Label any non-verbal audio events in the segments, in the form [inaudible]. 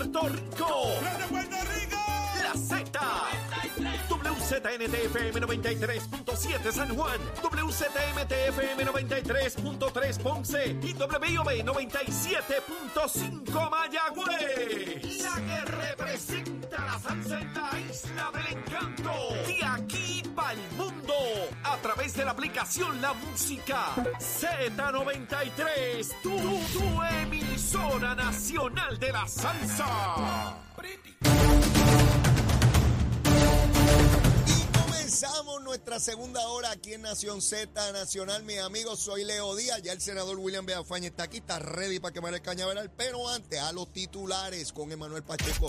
Puerto Rico. WZNTFM 93.7 San Juan, WZMTFM 93.3 Ponce y WIOB 97.5 Mayagüez. La que representa la salsa en la isla del encanto. De aquí para el mundo. A través de la aplicación La Música Z93. Tu, tu emisora nacional de la salsa. Y comenzamos nuestra segunda hora aquí en Nación Z Nacional. Mis amigos, soy Leo Díaz. Ya el senador William Beafaña está aquí, está ready para quemar el cañaveral. Pero antes, a los titulares con Emanuel Pacheco.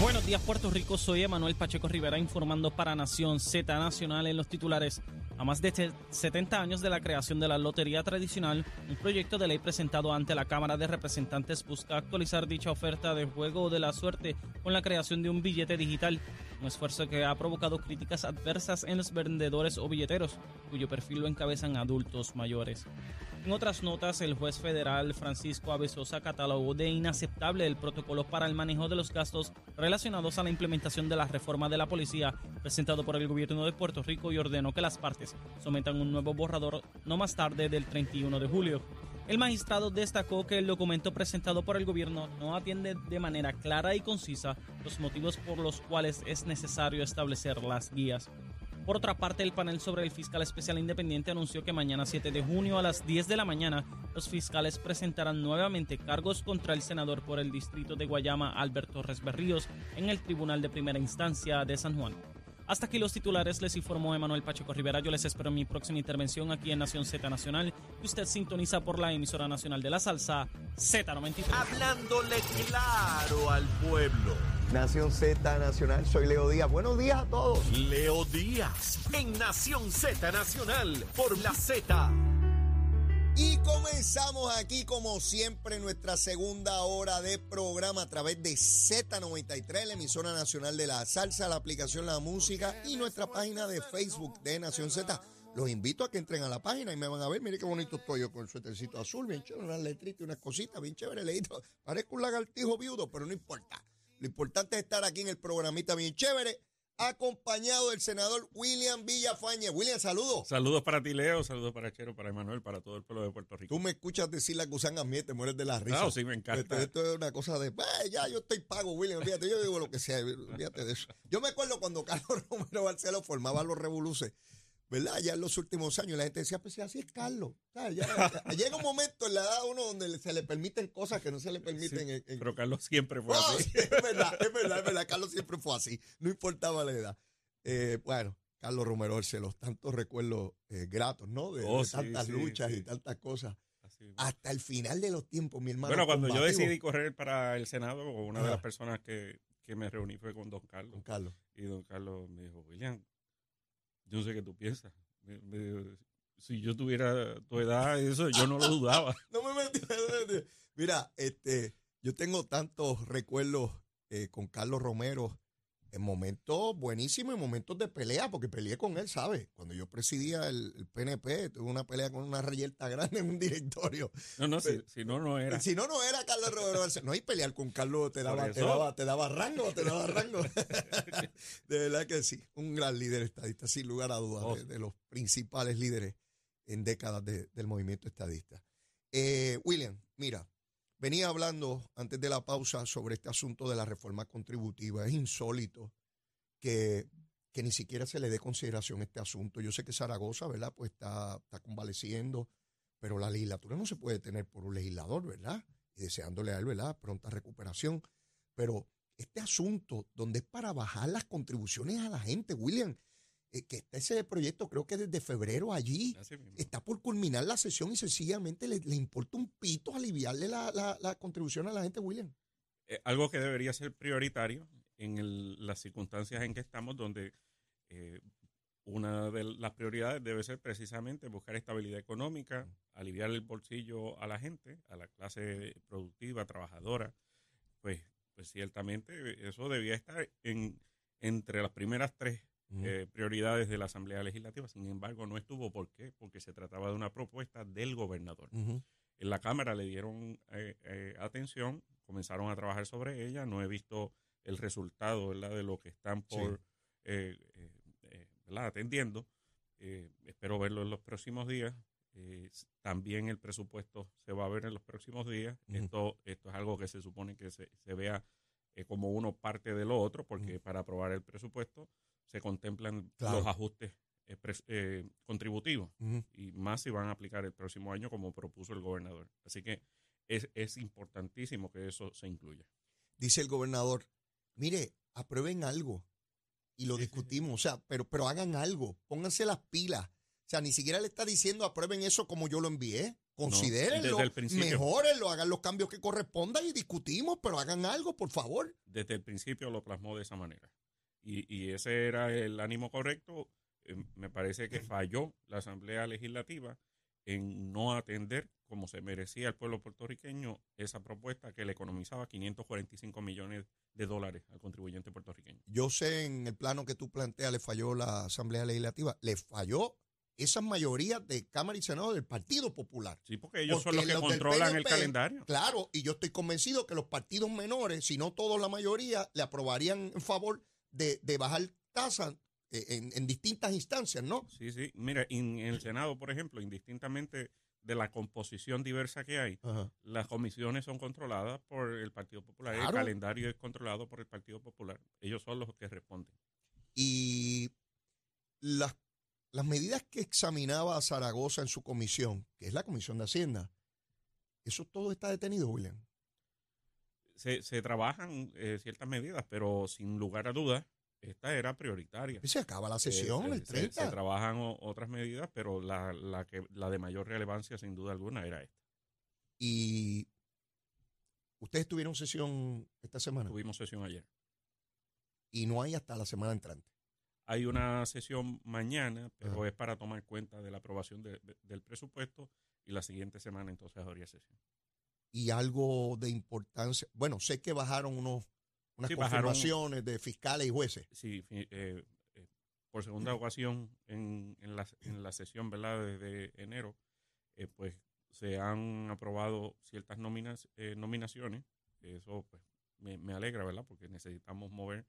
Buenos días, Puerto Rico. Soy Emanuel Pacheco Rivera informando para Nación Z Nacional en los titulares. A más de 70 años de la creación de la Lotería Tradicional, un proyecto de ley presentado ante la Cámara de Representantes busca actualizar dicha oferta de juego de la suerte con la creación de un billete digital, un esfuerzo que ha provocado críticas adversas en los vendedores o billeteros, cuyo perfil lo encabezan adultos mayores. En otras notas, el juez federal Francisco Avesosa catalogó de inaceptable el protocolo para el manejo de los gastos relacionados a la implementación de la reforma de la policía presentado por el gobierno de Puerto Rico y ordenó que las partes sometan un nuevo borrador no más tarde del 31 de julio. El magistrado destacó que el documento presentado por el gobierno no atiende de manera clara y concisa los motivos por los cuales es necesario establecer las guías. Por otra parte, el panel sobre el fiscal especial independiente anunció que mañana 7 de junio a las 10 de la mañana los fiscales presentarán nuevamente cargos contra el senador por el distrito de Guayama, Alberto Torres Berríos, en el Tribunal de Primera Instancia de San Juan. Hasta aquí los titulares, les informó Emanuel Pacheco Rivera. Yo les espero en mi próxima intervención aquí en Nación Z Nacional, que usted sintoniza por la emisora nacional de la salsa Z93. Hablándole claro al pueblo. Nación Z Nacional, soy Leo Díaz. Buenos días a todos. Leo Díaz en Nación Z Nacional por la Z. Y comenzamos aquí, como siempre, nuestra segunda hora de programa a través de Z93, la emisora nacional de la salsa, la aplicación La Música y nuestra página de Facebook de Nación Z. Los invito a que entren a la página y me van a ver. Mire qué bonito estoy yo con el suétercito azul, bien chévere, unas letritas y unas cositas, bien chévere, leído. Parezco un lagartijo viudo, pero no importa. Lo importante es estar aquí en el programita bien chévere, acompañado del senador William Villafañe. William, saludos. Saludos para ti, Leo. Saludos para Chero, para Emanuel, para todo el pueblo de Puerto Rico. Tú me escuchas decir la gusanga a mí y te mueres de la risa. Claro, sí, me encanta. Esto, esto es una cosa de, "Bah, ya yo estoy pago, William, fíjate, yo digo lo que sea, fíjate de eso. Yo me acuerdo cuando Carlos [laughs] Romero Barceló formaba los revoluces, ¿verdad? Ya en los últimos años la gente decía, pues sí, así es Carlos. ¿sabes? Ya- ya- llega un momento en la edad uno donde se le permiten cosas que no se le permiten en, en- Pero Carlos siempre fue Oh, así. sí, es verdad, es verdad, es verdad. Carlos siempre fue así, no importaba la edad. Eh, bueno, Carlos Romero Barceló, tantos recuerdos eh, gratos, ¿no? De, Oh, de sí, tantas sí, luchas sí. y tantas cosas. Hasta el final de los tiempos, mi hermano. Bueno, cuando yo decidí correr para el Senado, una de las personas que, que me reuní fue con don Carlos. Con Carlos. Y don Carlos me dijo, William, yo no sé qué tú piensas. Si yo tuviera tu edad, eso yo no lo dudaba. [laughs] No me metí. no me metí. Mira, este, yo tengo tantos recuerdos eh, con Carlos Romero en momentos buenísimos, en momentos de pelea, porque peleé con él, ¿sabes? Cuando yo presidía el, el PNP, tuve una pelea con una reyerta grande en un directorio. No, no, si, Pero- si no, no era. Si no, no era Carlos Barceló. No, y pelear con Carlos te daba, te daba, te daba rango, te daba rango. [laughs] de verdad que sí, un gran líder estadista, sin lugar a dudas, Oh. de, de los principales líderes en décadas de- del movimiento estadista. Eh, William, mira, venía hablando antes de la pausa sobre este asunto de la reforma contributiva. Es insólito que, que ni siquiera se le dé consideración a este asunto. Yo sé que Zaragoza, ¿verdad? Pues está, está convaleciendo, pero la legislatura no se puede tener por un legislador, ¿verdad? Y deseándole a él, ¿verdad? Pronta recuperación. Pero este asunto, donde es para bajar las contribuciones a la gente, William, eh, que está ese proyecto, creo que desde febrero allí, está por culminar la sesión y sencillamente le, le importa un pito aliviarle la, la- la contribución a la gente, William. Eh, algo que debería ser prioritario en el- las circunstancias en que estamos, donde eh, una de las prioridades debe ser precisamente buscar estabilidad económica, aliviar el bolsillo a la gente, a la clase productiva, trabajadora, pues, pues ciertamente eso debía estar en, entre las primeras tres eh, prioridades de la Asamblea Legislativa. Sin embargo, no estuvo. ¿Por qué? Porque se trataba de una propuesta del gobernador. En la Cámara le dieron eh, eh, atención, comenzaron a trabajar sobre ella. No he visto el resultado ¿verdad? de lo que están por eh, ¿verdad? atendiendo. espero verlo en los próximos días. también el presupuesto se va a ver en los próximos días. esto, esto es algo que se supone que se, se vea como uno parte de lo otro, porque para aprobar el presupuesto se contemplan los ajustes eh, eh, contributivos y más si van a aplicar el próximo año como propuso el gobernador. Así que es, es importantísimo que eso se incluya. Dice el gobernador, mire, aprueben algo y lo discutimos, o sea, pero, pero hagan algo, pónganse las pilas. O sea, ni siquiera le está diciendo aprueben eso como yo lo envié. Considérenlo, mejorenlo, hagan los cambios que correspondan y discutimos, pero hagan algo, por favor. Desde el principio lo plasmó de esa manera. Y, y ese era el ánimo correcto eh, me parece que falló la Asamblea Legislativa en no atender como se merecía el pueblo puertorriqueño esa propuesta que le economizaba 545 millones de dólares al contribuyente puertorriqueño. Yo sé en el plano que tú planteas le falló la Asamblea Legislativa, le falló esa mayoría de Cámara y Senado del Partido Popular. Sí, porque ellos son los que controlan el calendario. Claro, y yo estoy convencido que los partidos menores, si no todos la mayoría, le aprobarían en favor de, de bajar tasas eh, en, distintas instancias, ¿no? Sí, sí. Mira, en, el Senado, por ejemplo, indistintamente de la composición diversa que hay, las comisiones son controladas por el Partido Popular, el calendario es controlado por el Partido Popular. Ellos son los que responden. Y las, las medidas que examinaba Zaragoza en su comisión, que es la Comisión de Hacienda, ¿eso todo está detenido, William? Se, se trabajan eh, ciertas medidas, pero sin lugar a dudas, esta era prioritaria. Y se acaba la sesión el 30. Se, trabajan otras medidas, pero la, la, que, la de mayor relevancia, sin duda alguna, era esta. ¿Y ustedes tuvieron sesión esta semana? Tuvimos sesión ayer. Y no hay hasta la semana entrante. Hay una sesión mañana, pero es para tomar cuenta de la aprobación del presupuesto y la siguiente semana entonces habría sesión. Y algo de importancia, bueno, sé que bajaron unos unas confirmaciones de fiscales y jueces. Sí, eh, eh, por segunda ocasión en, en, la, en la sesión ¿verdad? desde enero, eh, pues se han aprobado ciertas nominas, nominaciones. Eso pues, me, me, alegra, ¿verdad? Porque necesitamos mover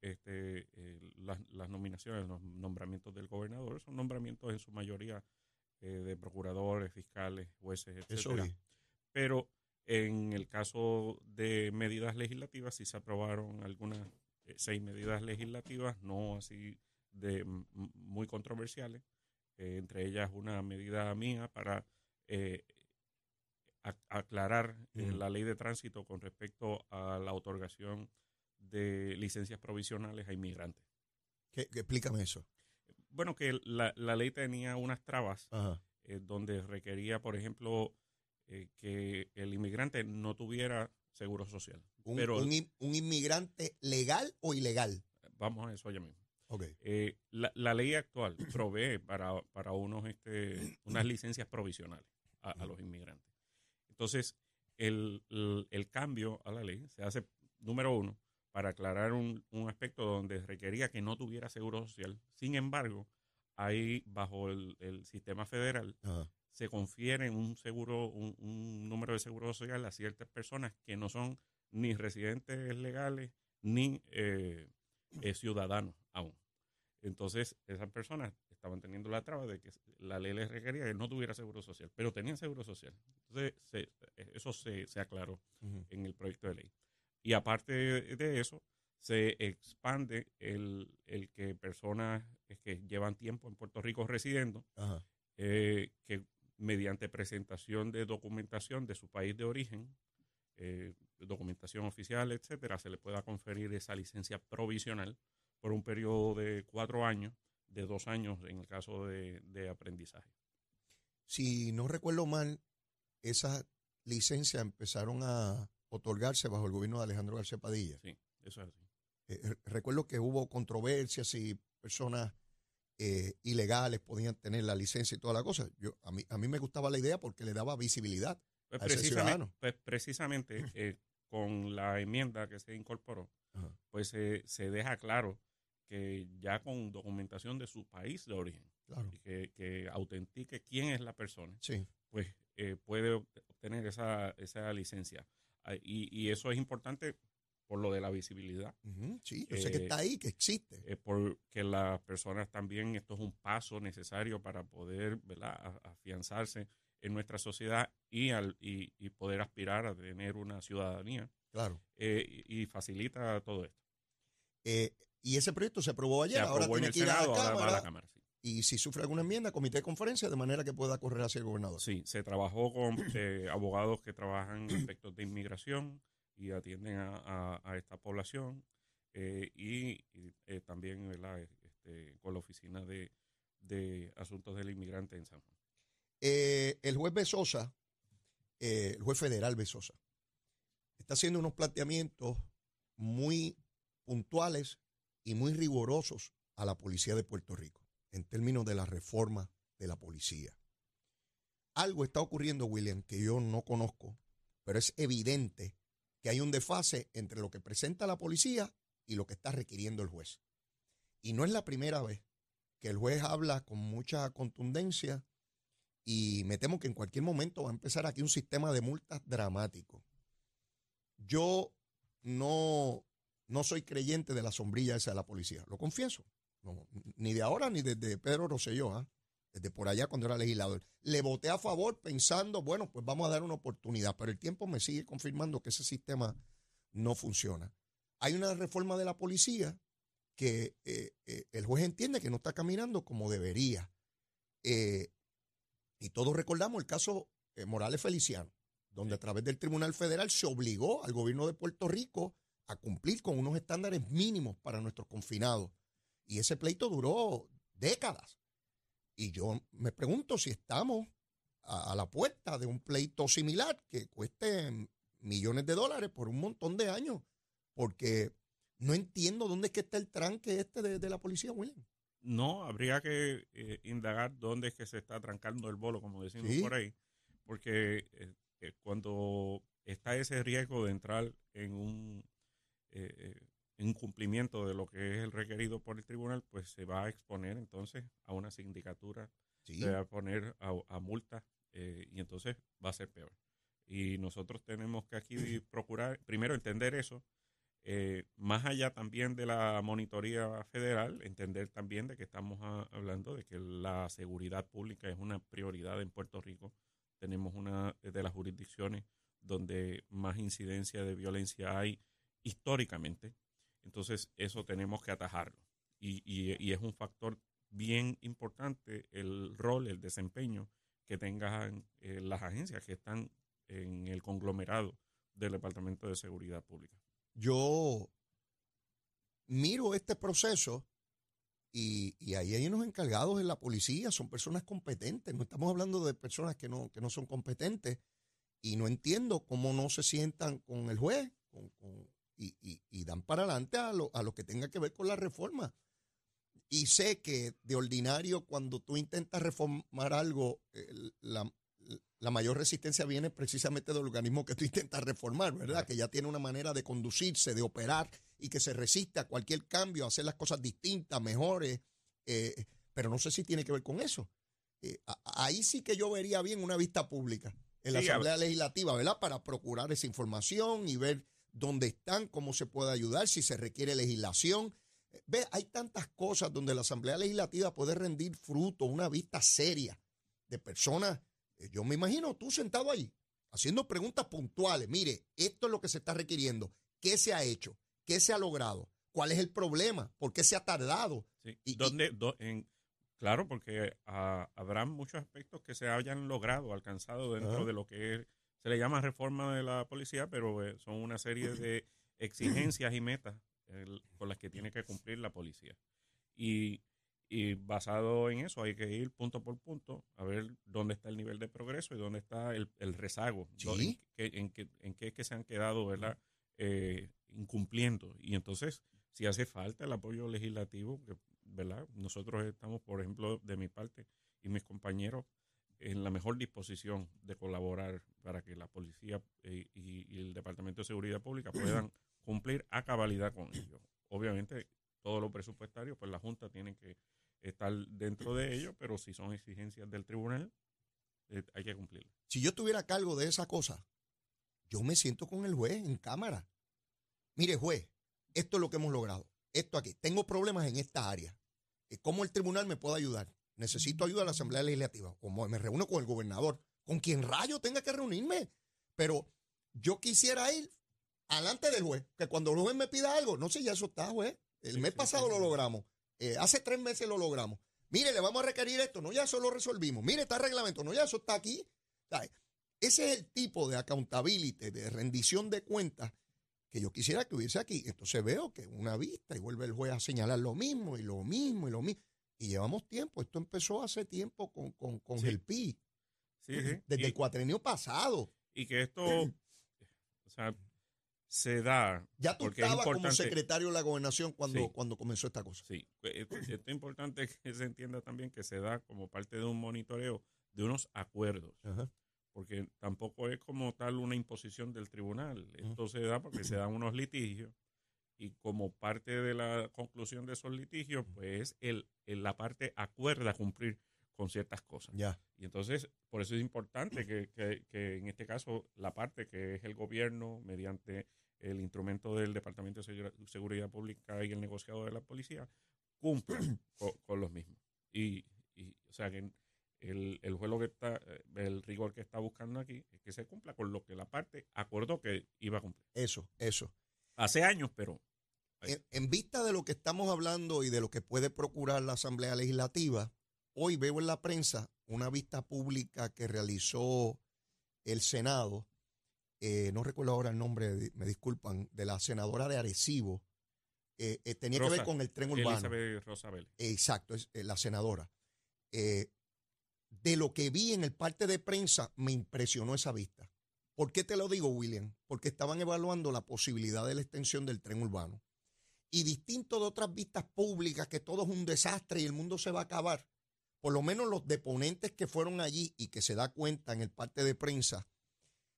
este, las, las, nominaciones, los nombramientos del gobernador. Son nombramientos en su mayoría de procuradores, fiscales, jueces, etc. Pero en el caso de medidas legislativas, sí se aprobaron algunas eh, seis medidas legislativas, no así de muy controversiales, eh, entre ellas una medida mía para eh, aclarar la ley de tránsito con respecto a la otorgación de licencias provisionales a inmigrantes. ¿Qué, explícame eso. Bueno, que la, la ley tenía unas trabas donde requería, por ejemplo, eh, que el inmigrante no tuviera seguro social. Un, Pero, un, inmigrante legal o ilegal? Vamos a eso ya mismo. Eh, la, ley actual provee para, para unos, este, unas licencias provisionales a, los inmigrantes. Entonces, el, cambio a la ley se hace, número uno, para aclarar un, aspecto donde requería que no tuviera seguro social. Sin embargo, ahí bajo el, sistema federal se confiere un seguro, un, número de seguro social a ciertas personas que no son ni residentes legales ni eh, eh, ciudadanos aún. Entonces, esas personas estaban teniendo la traba de que la ley les requería que no tuviera seguro social, pero tenían seguro social. Entonces, eso se, aclaró en el proyecto de ley. Y aparte de eso, se expande el, que personas que llevan tiempo en Puerto Rico residiendo, eh, que mediante presentación de documentación de su país de origen, eh, documentación oficial, etcétera, se le pueda conferir esa licencia provisional por un periodo de cuatro años, de dos años en el caso de, aprendizaje. Si no recuerdo mal, esas licencias empezaron a otorgarse bajo el gobierno de Alejandro García Padilla. Sí, eso es así. Eh, recuerdo que hubo controversias y personas eh, ilegales podían tener la licencia y toda la cosa. Yo, a, mí, a mí me gustaba la idea porque le daba visibilidad pues a ese ciudadano. Pues precisamente [clears throat] eh, con la enmienda que se incorporó, pues se deja claro que ya con documentación de su país de origen, que, que, autentique quién es la persona, sí. pues eh, puede obtener esa, esa licencia. Ah, y, y, eso es importante por lo de la visibilidad. Sí, yo sé que está ahí, que existe. Eh, porque las personas también, esto es un paso necesario para poder ¿verdad? afianzarse en nuestra sociedad y, al, y, poder aspirar a tener una ciudadanía. Claro. Eh, y, facilita todo esto. Eh, y ese proyecto se aprobó ayer, ahora tiene que ir a la Cámara. Y si sufre alguna enmienda, comité de conferencia, de manera que pueda correr hacia el gobernador. Sí, se trabajó con eh, abogados que trabajan en aspectos de inmigración y atienden a, esta población y, también este, con la oficina de, de asuntos del inmigrante en San Juan. Eh, el juez Besosa, eh, el juez federal Besosa, está haciendo unos planteamientos muy puntuales y muy rigurosos a la policía de Puerto Rico en términos de la reforma de la policía. Algo está ocurriendo, William, que yo no conozco, pero es evidente que hay un desfase entre lo que presenta la policía y lo que está requiriendo el juez. Y no es la primera vez que el juez habla con mucha contundencia y me temo que en cualquier momento va a empezar aquí un sistema de multas dramático. Yo no, no soy creyente de la sombrilla esa de la policía, lo confieso. ni de ahora ni desde Pedro Rosselló, ¿ah? Desde por allá cuando era legislador. Le voté a favor pensando, bueno, pues vamos a dar una oportunidad, pero el tiempo me sigue confirmando que ese sistema no funciona. Hay una reforma de la policía que eh, eh, el juez entiende que no está caminando como debería. Eh, y todos recordamos el caso Morales Feliciano, donde a través del Tribunal Federal se obligó al gobierno de Puerto Rico a cumplir con unos estándares mínimos para nuestros confinados. Y ese pleito duró décadas. Y yo me pregunto si estamos a, la puerta de un pleito similar que cueste millones de dólares por un montón de años, porque no entiendo dónde es que está el tranque este de, de la policía, William. No, habría que eh, indagar dónde es que se está trancando el bolo, como decimos por ahí, porque eh, eh, cuando está ese riesgo de entrar en un incumplimiento de lo que es el requerido por el tribunal, pues se va a exponer entonces a una sindicatura, se va a poner a, a multas y entonces va a ser peor. Y nosotros tenemos que aquí [clears throat] procurar, primero, entender eso eh, más allá también de la monitoría federal, entender también de que estamos hablando de que la seguridad pública es una prioridad en Puerto Rico. Tenemos una de las jurisdicciones donde más incidencia de violencia hay históricamente. Entonces, eso tenemos que atajarlo. Y, y, es un factor bien importante el rol, el desempeño que tengan eh, las agencias que están en el conglomerado del Departamento de Seguridad Pública yo miro este proceso y, ahí hay unos encargados en la policía, son personas competentes, no estamos hablando de personas que no, que no son competentes y no entiendo cómo no se sientan con el juez y, dan para adelante a lo, a lo que tenga que ver con la reforma. Y sé que de ordinario cuando tú intentas reformar algo, la, la mayor resistencia viene precisamente del organismo que tú intentas reformar, ¿verdad? Que ya tiene una manera de conducirse, de operar y que se resiste a cualquier cambio, a hacer las cosas distintas, mejores. Eh, pero no sé si tiene que ver con eso. Eh, ahí sí que yo vería bien una vista pública en la Asamblea Legislativa, ¿verdad? Para procurar esa información y ver dónde están, cómo se puede ayudar, si se requiere legislación. Eh, ve, hay tantas cosas donde la Asamblea Legislativa puede rendir fruto, una vista seria de personas eh, yo me imagino tú sentado ahí, haciendo preguntas puntuales. Mire, esto es lo que se está requiriendo. ¿Qué se ha hecho? ¿Qué se ha logrado? ¿Cuál es el problema? ¿Por qué se ha tardado? Y, ¿Dónde, en, claro, porque ah, habrá muchos aspectos que se hayan logrado, alcanzado dentro de lo que se le llama reforma de la policía, pero eh, son una serie de exigencias y metas con las que tiene que cumplir la policía. Y y basado en eso hay que ir punto por punto a ver dónde está el nivel de progreso y dónde está el, rezago, en, qué, en, qué, que se han quedado ¿verdad? Eh, incumpliendo. Y entonces, si hace falta el apoyo legislativo, ¿verdad? nosotros estamos, por ejemplo, de mi parte y mis compañeros, en la mejor disposición de colaborar para que la policía eh, y, y, el Departamento de Seguridad Pública [clears throat] puedan cumplir a cabalidad con ello. Obviamente, todo lo presupuestario, pues la Junta tiene que estar dentro de ello, pero si son exigencias del tribunal, eh, hay que cumplirlas. Si yo estuviera a cargo de esa cosa, yo me siento con el juez en cámara. Mire, juez, esto es lo que hemos logrado. Esto aquí. Tengo problemas en esta área. Eh, ¿Cómo el tribunal me puede ayudar? Necesito ayuda a la Asamblea Legislativa. O me reúno con el gobernador. Con quien rayo tenga que reunirme. Pero yo quisiera ir alante del juez. Que cuando el juez me pida algo, no sé, ya eso está, juez. El Sí, mes sí, pasado sí, lo logramos. Eh, hace tres meses lo logramos. Mire, le vamos a requerir esto. No, ya eso lo resolvimos. Mire, está el reglamento. No, ya eso está aquí. ¿Sabe? Ese es el tipo de accountability, de rendición de cuentas que yo quisiera que hubiese aquí. Entonces veo que una vista y vuelve el juez a señalar lo mismo y lo mismo y lo mismo. Y llevamos tiempo. Esto empezó hace tiempo con, con, con Sí. el PI, Sí, sí. desde Y- el cuatrenio pasado. y que esto, o sea, se da. Ya tú estabas como secretario de la gobernación cuando, cuando comenzó esta cosa. Sí, pues, esto, esto es importante [laughs] que se entienda también que se da como parte de un monitoreo de unos acuerdos, Ajá. porque tampoco es como tal una imposición del tribunal. Esto se da porque se dan unos litigios y como parte de la conclusión de esos litigios, pues el, el- la parte acuerda cumplir con ciertas cosas. Ya. Y entonces, por eso es importante que, que- que en este caso la parte que es el gobierno, mediante el instrumento del Departamento de Seguridad Pública y el negociado de la policía, cumpla [clears throat] con, con los mismos. Y, y, o sea, que el, el juez lo que está, el rigor que está buscando aquí es que se cumpla con lo que la parte acordó que iba a cumplir. Eso, eso. Hace años, pero. En, en vista de lo que estamos hablando y de lo que puede procurar la Asamblea Legislativa, hoy veo en la prensa una vista pública que realizó el Senado, eh, no recuerdo ahora el nombre, me disculpan, de la senadora de Arecibo, eh, eh, tenía que ver Rosa, con el tren urbano. Rosabel. Exacto, es eh, la senadora. De lo que vi en el parte de prensa, me impresionó esa vista. ¿Por qué te lo digo, William? Porque estaban evaluando la posibilidad de la extensión del tren urbano. Y distinto de otras vistas públicas, que todo es un desastre y el mundo se va a acabar, por lo menos los deponentes que fueron allí y que se da cuenta en el parte de prensa,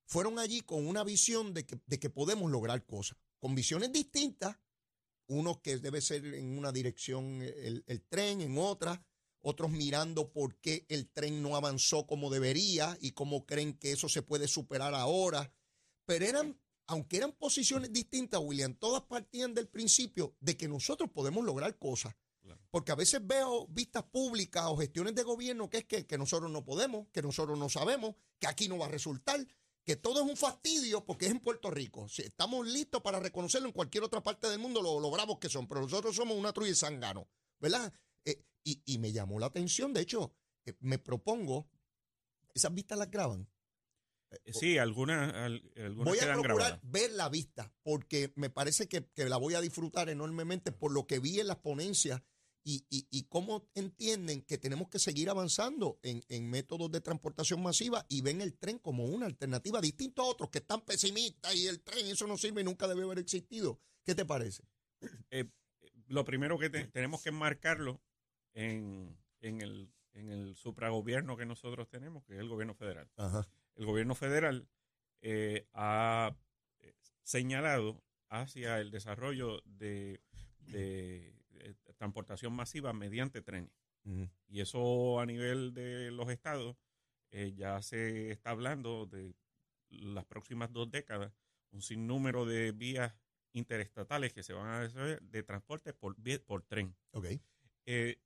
fueron allí con una visión de que, de que podemos lograr cosas, con visiones distintas, unos que debe ser en una dirección el tren, en otra, otros mirando por qué el tren no avanzó como debería y cómo creen que eso se puede superar ahora. Pero eran, aunque eran posiciones distintas, William, todas partían del principio de que nosotros podemos lograr cosas. Claro. Porque a veces veo vistas públicas o gestiones de gobierno que es que, que nosotros no podemos, que nosotros no sabemos, que aquí no va a resultar, que todo es un fastidio porque es en Puerto Rico. Si estamos listos para reconocerlo en cualquier otra parte del mundo, lo, lo bravos que son, pero nosotros somos una trulla de sangano, ¿verdad? Eh, y, y me llamó la atención, de hecho, eh, me propongo, esas vistas las graban. Eh, Sí, algunas, al- algunas Voy a quedan procurar grabadas. ver la vista, porque me parece que, que la voy a disfrutar enormemente por lo que vi en las ponencias y, y, y cómo entienden que tenemos que seguir avanzando en, en métodos de transportación masiva y ven el tren como una alternativa distinto a otros que están pesimistas y el tren, eso no sirve y nunca debe haber existido. ¿Qué te parece? lo primero que te- tenemos que enmarcarlo en, en el, en el supragobierno que nosotros tenemos, que es el gobierno federal. Ajá. El gobierno federal eh, ha eh, señalado hacia el desarrollo de, de, eh, transportación masiva mediante trenes. Y eso a nivel de los estados eh, ya se está hablando de las próximas dos décadas, un sinnúmero de vías interestatales que se van a desarrollar de transporte por, por tren. Ok. Eh,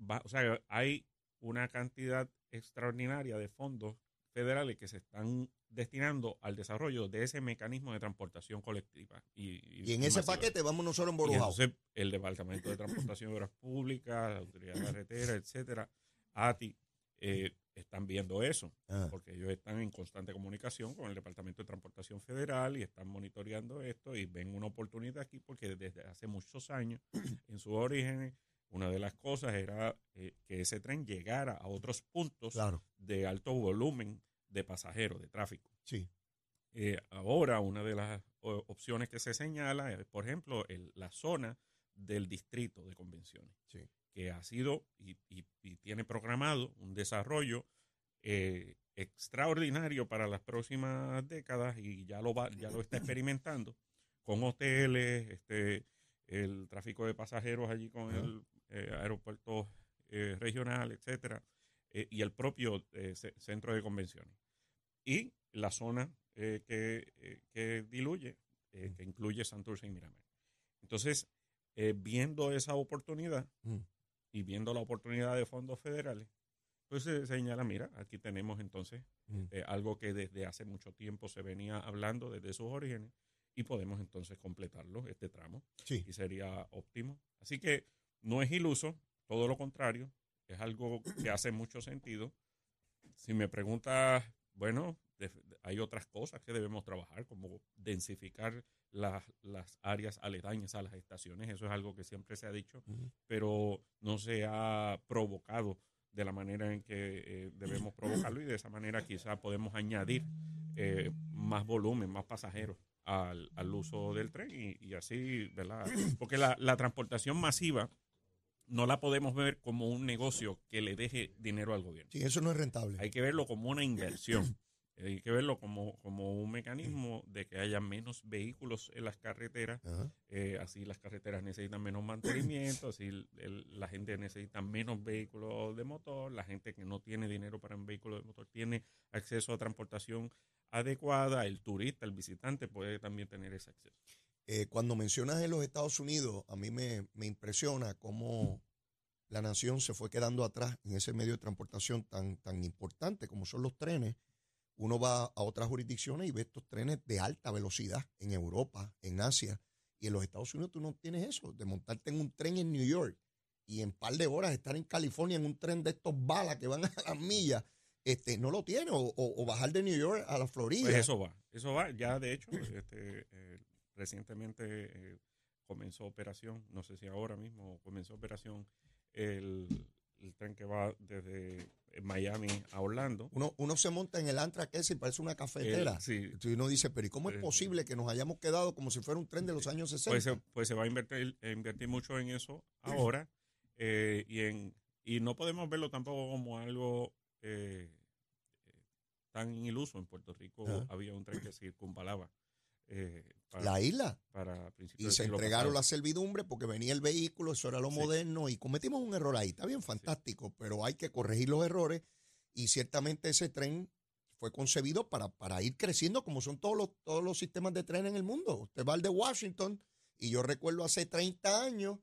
va- o sea, hay una cantidad extraordinaria de fondos federales que se están destinando al desarrollo de ese mecanismo de transportación colectiva. Y, Y en ese masiva. paquete vamos nosotros entonces el Departamento de Transportación de Obras Públicas, la Autoridad de Carretera, etcétera, ATI, eh, están viendo eso, Ah, porque ellos están en constante comunicación con el Departamento de Transportación Federal y están monitoreando esto y ven una oportunidad aquí porque desde hace muchos años, en sus orígenes, una de las cosas era eh, que ese tren llegara a otros puntos claro, de alto volumen de pasajeros, de tráfico. sí. Eh, ahora, una de las opciones que se señala es, por ejemplo, el- la zona del distrito de convenciones, Sí. que ha sido y, y- y tiene programado un desarrollo eh, extraordinario para las próximas décadas y ya lo, va, ya lo está [clears throat] experimentando con hoteles, este, el tráfico de pasajeros allí con el, aeropuertos eh, regional, etcétera, eh, y el propio eh, ce- centro de convenciones. Y la zona eh, que, eh, que diluye, eh, que incluye Santurce y Miramar. Entonces, eh, viendo esa oportunidad Mm. y viendo la oportunidad de fondos federales, pues se señala, mira, aquí tenemos entonces Mm. eh, algo que desde hace mucho tiempo se venía hablando desde sus orígenes y podemos entonces completarlo, este tramo, Sí. y sería óptimo. Así que no es iluso, todo lo contrario, es algo que hace mucho sentido. Si me preguntas, bueno, de- hay otras cosas que debemos trabajar, como densificar las, las áreas aledañas a las estaciones, eso es algo que siempre se ha dicho, pero no se ha provocado de la manera en que eh, debemos provocarlo y de esa manera quizá podemos añadir eh, más volumen, más pasajeros al, al uso del tren y, y así, ¿verdad? Porque la, la transportación masiva no la podemos ver como un negocio que le deje dinero al gobierno. Sí, eso no es rentable. Hay que verlo como una inversión. [clears throat] Hay que verlo como, como un mecanismo de que haya menos vehículos en las carreteras eh, así las carreteras necesitan menos mantenimiento, así el- el- la gente necesita menos vehículos de motor, la gente que no tiene dinero para un vehículo de motor tiene acceso a transportación adecuada, el turista, el visitante puede también tener ese acceso. Eh, cuando mencionas en los Estados Unidos, a mí me, me impresiona cómo la nación se fue quedando atrás en ese medio de transportación tan, tan importante como son los trenes. Uno va a otras jurisdicciones y ve estos trenes de alta velocidad en Europa, en Asia, y en los Estados Unidos tú no tienes eso, de montarte en un tren en New York y en par de horas estar en California en un tren de estos balas que van [laughs] a las millas, este, no lo tiene, o, o- o bajar de New York a la Florida. Pues eso va, eso va. Ya de hecho, [clears throat] este, eh, recientemente eh, comenzó operación, no sé si ahora mismo comenzó operación el, el tren que va desde Miami a Orlando. Uno, uno se monta en el Amtrak ese y parece una cafetera. Sí, Entonces uno dice, pero ¿y cómo es posible que nos hayamos quedado como si fuera un tren de los años 60? pues, se, pues se va a invertir, mucho en eso ahora [clears throat] eh, y en y no podemos verlo tampoco como algo eh, eh, tan iluso en Puerto Rico había un tren que circunvalaba eh, para, la isla. para Y se entregaron la servidumbre porque venía el vehículo, eso era lo Sí. moderno y cometimos un error ahí. Está bien, fantástico, pero hay que corregir los errores y ciertamente ese tren fue concebido para, para ir creciendo como son todos los, todos los sistemas de tren en el mundo. Usted va al de Washington y yo recuerdo hace 30 años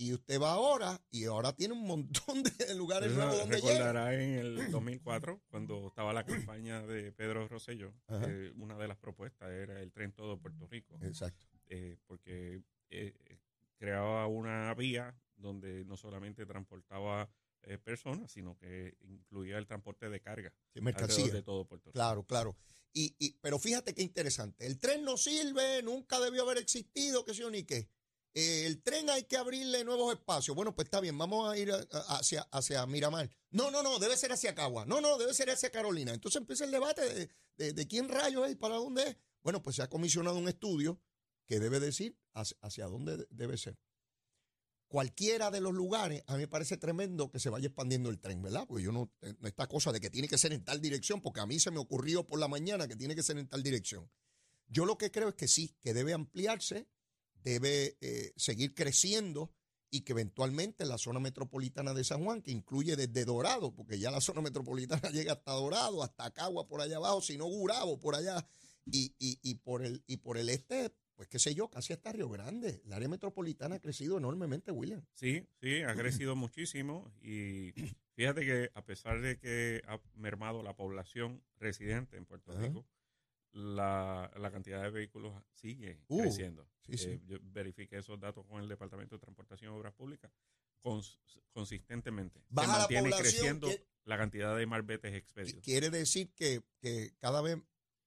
y usted va ahora y ahora tiene un montón [laughs] de lugares nuevos donde llega. recordará en el 2004, cuando estaba la campaña de Pedro Rosselló, eh, una de las propuestas era el tren todo Puerto Rico, Exacto. eh, porque eh, creaba una vía donde no solamente transportaba eh, personas, sino que incluía el transporte de carga Sí, mercancía. de todo Puerto Rico. Claro, claro. Y, y, pero fíjate qué interesante. El tren no sirve, nunca debió haber existido, qué sé yo ni qué. Eh, el tren hay que abrirle nuevos espacios. Bueno, pues está bien, vamos a ir hacia, hacia Miramar. No, no, no, debe ser hacia Cagua. No, no, debe ser hacia Carolina. Entonces empieza el debate de, de- de quién rayos es y para dónde es. Bueno, pues se ha comisionado un estudio que debe decir hacia, hacia dónde de- debe ser. Cualquiera de los lugares, a mí me parece tremendo que se vaya expandiendo el tren, ¿verdad? Porque yo eh, no esta cosa de que tiene que ser en tal dirección, porque a mí se me ocurrió por la mañana que tiene que ser en tal dirección. Yo lo que creo es que sí, que debe ampliarse, debe eh, seguir creciendo y que eventualmente la zona metropolitana de San Juan, que incluye desde Dorado, porque ya la [laughs] zona metropolitana llega hasta Dorado, hasta Cagua por allá abajo, si no Gurabo por allá, y, y, y, por el, y por el este, pues qué sé yo, casi hasta Río Grande. El área metropolitana ha crecido enormemente, William. Sí, sí, ha crecido muchísimo y fíjate que a pesar de que ha mermado la población residente en Puerto Ajá. Rico, la, la cantidad de vehículos sigue Uh, creciendo. sí, sí. Eh, yo verifiqué esos datos con el Departamento de Transportación y Obras Públicas cons- consistentemente. Baja Se mantiene creciendo que- la cantidad de marbetes expedidos. Quiere decir que, que cada vez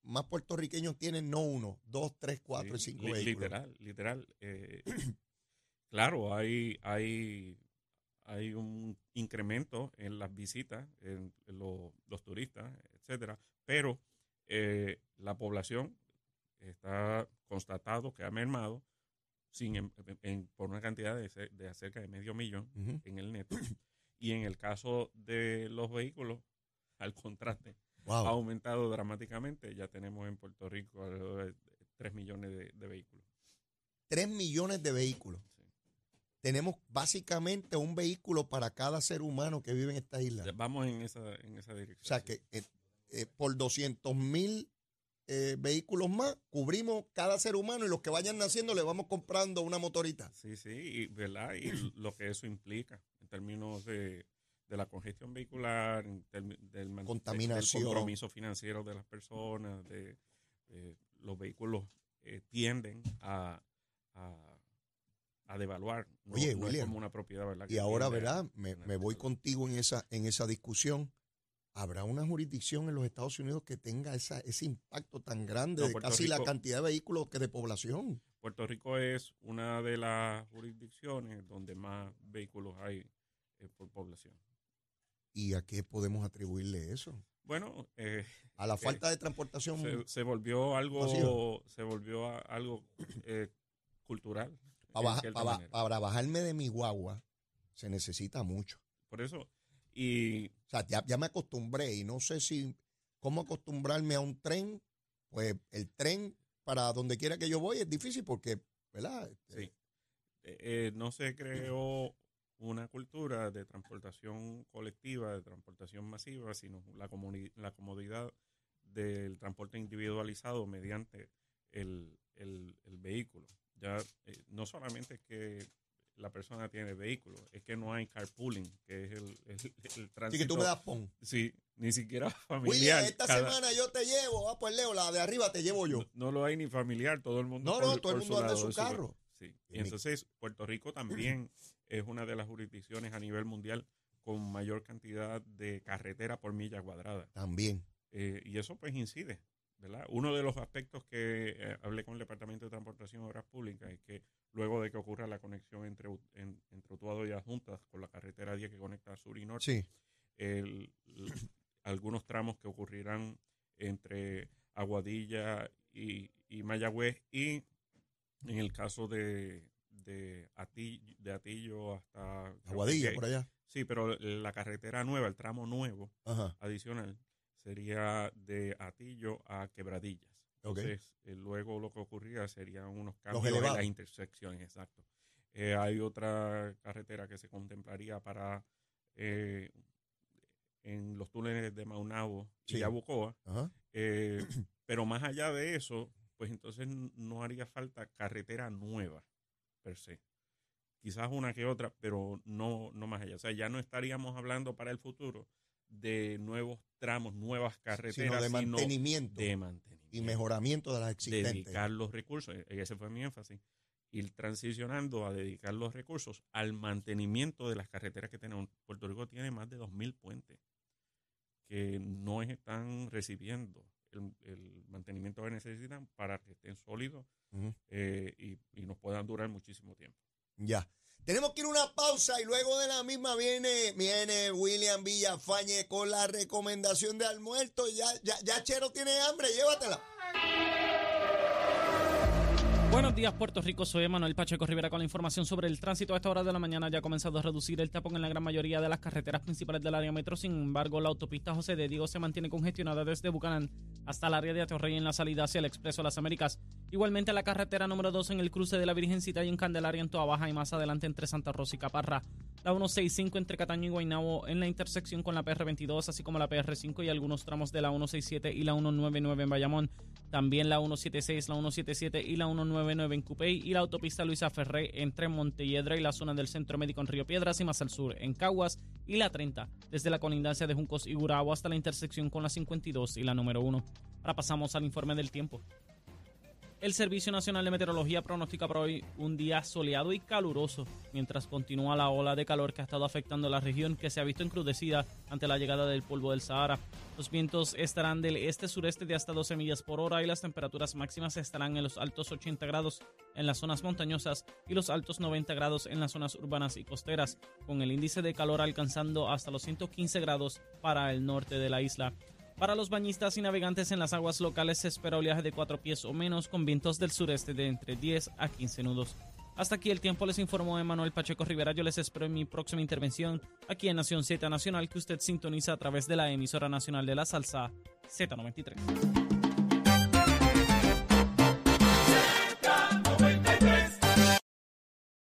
más puertorriqueños tienen no uno, dos, tres, cuatro Sí, y cinco li- vehículos. Literal, literal. eh, [clears throat] claro, hay, hay, hay un incremento en las visitas, en, en lo- los turistas, etcétera, pero eh, la población está constatado que ha mermado sin, em- en- por una cantidad de, de cerca de medio millón en el neto. [clears throat] Y en el caso de los vehículos, al contraste, Wow. ha aumentado dramáticamente. Ya tenemos en Puerto Rico alrededor de 3 millones de, de vehículos. Tres millones de vehículos. Sí. tenemos básicamente un vehículo para cada ser humano que vive en esta isla. Vamos en esa, en esa dirección. O sea sí. que eh, eh, por 200 mil eh, vehículos más, cubrimos cada ser humano y los que vayan naciendo le vamos comprando una motorita. Sí, sí, y, ¿verdad? Y [clears throat] lo que eso implica en términos de, de la congestión vehicular, en del, Contaminación. del compromiso financiero de las personas, de eh, los vehículos eh, tienden a, a, a devaluar. No, Oye, no es como una propiedad, ¿verdad? Y ahora, ¿verdad? Me, me voy contigo en esa, en esa discusión. ¿Habrá una jurisdicción en los Estados Unidos que tenga esa, ese impacto tan grande No, de Puerto casi la cantidad de vehículos que de población? Puerto Rico es una de las jurisdicciones donde más vehículos hay eh, por población. ¿Y a qué podemos atribuirle eso? Bueno, eh, A la falta de transportación. se, se volvió algo se volvió a- algo eh, cultural Para, baja- para para bajarme de mi guagua se necesita mucho. por eso y O sea, ya, ya me acostumbré y no sé si cómo acostumbrarme a un tren. Pues el tren para donde quiera que yo voy es difícil porque, ¿verdad? Este, sí, eh, eh, no se creó una cultura de transportación colectiva de transportación masiva sino la la comodidad del transporte individualizado mediante el, el- el vehículo ya eh, no solamente es que la persona tiene vehículo, es que no hay carpooling, que es el, el, el tránsito. Que tú me das pon. Sí, ni siquiera [laughs] William, familiar. esta cada- semana yo te llevo. Ah, pues Leo, la de arriba te llevo yo. No, no lo hay ni familiar, todo el mundo. No, por- no, todo el mundo anda en su carro. Sí. Y entonces Puerto Rico también es una de las jurisdicciones a nivel mundial con mayor cantidad de carretera por milla cuadrada. También. Eh, y eso pues incide, ¿verdad? Uno de los aspectos que eh, hablé con el Departamento de Transportación y Obras Públicas es que luego de que ocurra la conexión entre, en- entre Utuado y Adjuntas con la carretera 10 que conecta sur y norte, Sí. el- l- algunos tramos que ocurrirán entre Aguadilla y, y Mayagüez y en el caso de, de, Atillo, de Atillo hasta... Aguadilla, que- por allá. Sí, pero la carretera nueva, el tramo nuevo Ajá. adicional, sería de Atillo a Quebradillas. Entonces, eh, luego lo que ocurría serían unos cambios en las intersecciones, exacto. Eh, hay otra carretera que se contemplaría para eh, en los túneles de Maunabo Sí. y Yabucoa, eh, [clears throat] pero más allá de eso, pues entonces no haría falta carretera nueva, per se. Quizás una que otra, pero no, no más allá. O sea, ya no estaríamos hablando para el futuro de nuevos tramos, nuevas carreteras, Sino de mantenimiento de mantenimiento. y mejoramiento de las existentes. Dedicar los recursos, e- ese fue mi énfasis, ir transicionando a dedicar los recursos al mantenimiento de las carreteras que tenemos. Puerto Rico tiene más de 2.000 puentes que no están recibiendo el, el mantenimiento que necesitan para que estén sólidos eh, y, y nos puedan durar muchísimo tiempo. Ya. Tenemos que ir a una pausa y luego de la misma viene, viene William Villafañe con la recomendación de almuerzo. Ya, ya, ya Chero tiene hambre, llévatela. Buenos días, Puerto Rico. Soy Manuel Pacheco Rivera con la información sobre el tránsito. A esta hora de la mañana ya ha comenzado a reducir el tapón en la gran mayoría de las carreteras principales del área metro. Sin embargo, la autopista José de Diego se mantiene congestionada desde Bucanán hasta el área de Atorrey en la salida hacia el Expreso Las Américas. Igualmente la carretera número 2 en el cruce de la Virgencita y en Candelaria en Toa Baja y más adelante entre Santa Rosa y Caparra. La 165 entre Cataño y Guaynabo en la intersección con la PR22, así como la PR5 y algunos tramos de la 167 y la 199 en Bayamón. También la 176, la 177 y la 199 en Cupey y la autopista Luisa Ferré entre Montelledra y la zona del Centro Médico en Río Piedras y más al sur en Caguas y la 30 desde la colindancia de Juncos y Gurabo hasta la intersección con la 52 y la número 1. Ahora pasamos al informe del tiempo. El Servicio Nacional de Meteorología pronostica para hoy un día soleado y caluroso, mientras continúa la ola de calor que ha estado afectando la región que se ha visto encrudecida ante la llegada del polvo del Sahara. Los vientos estarán del este-sureste de hasta 12 millas por hora y las temperaturas máximas estarán en los altos 80 grados en las zonas montañosas y los altos 90 grados en las zonas urbanas y costeras, con el índice de calor alcanzando hasta los 115 grados para el norte de la isla. Para los bañistas y navegantes en las aguas locales se espera oleaje de 4 pies o menos con vientos del sureste de entre 10 a 15 nudos. Hasta aquí el tiempo les informó Emanuel Pacheco Rivera. Yo les espero en mi próxima intervención aquí en Nación Z Nacional que usted sintoniza a través de la emisora nacional de la salsa Z93.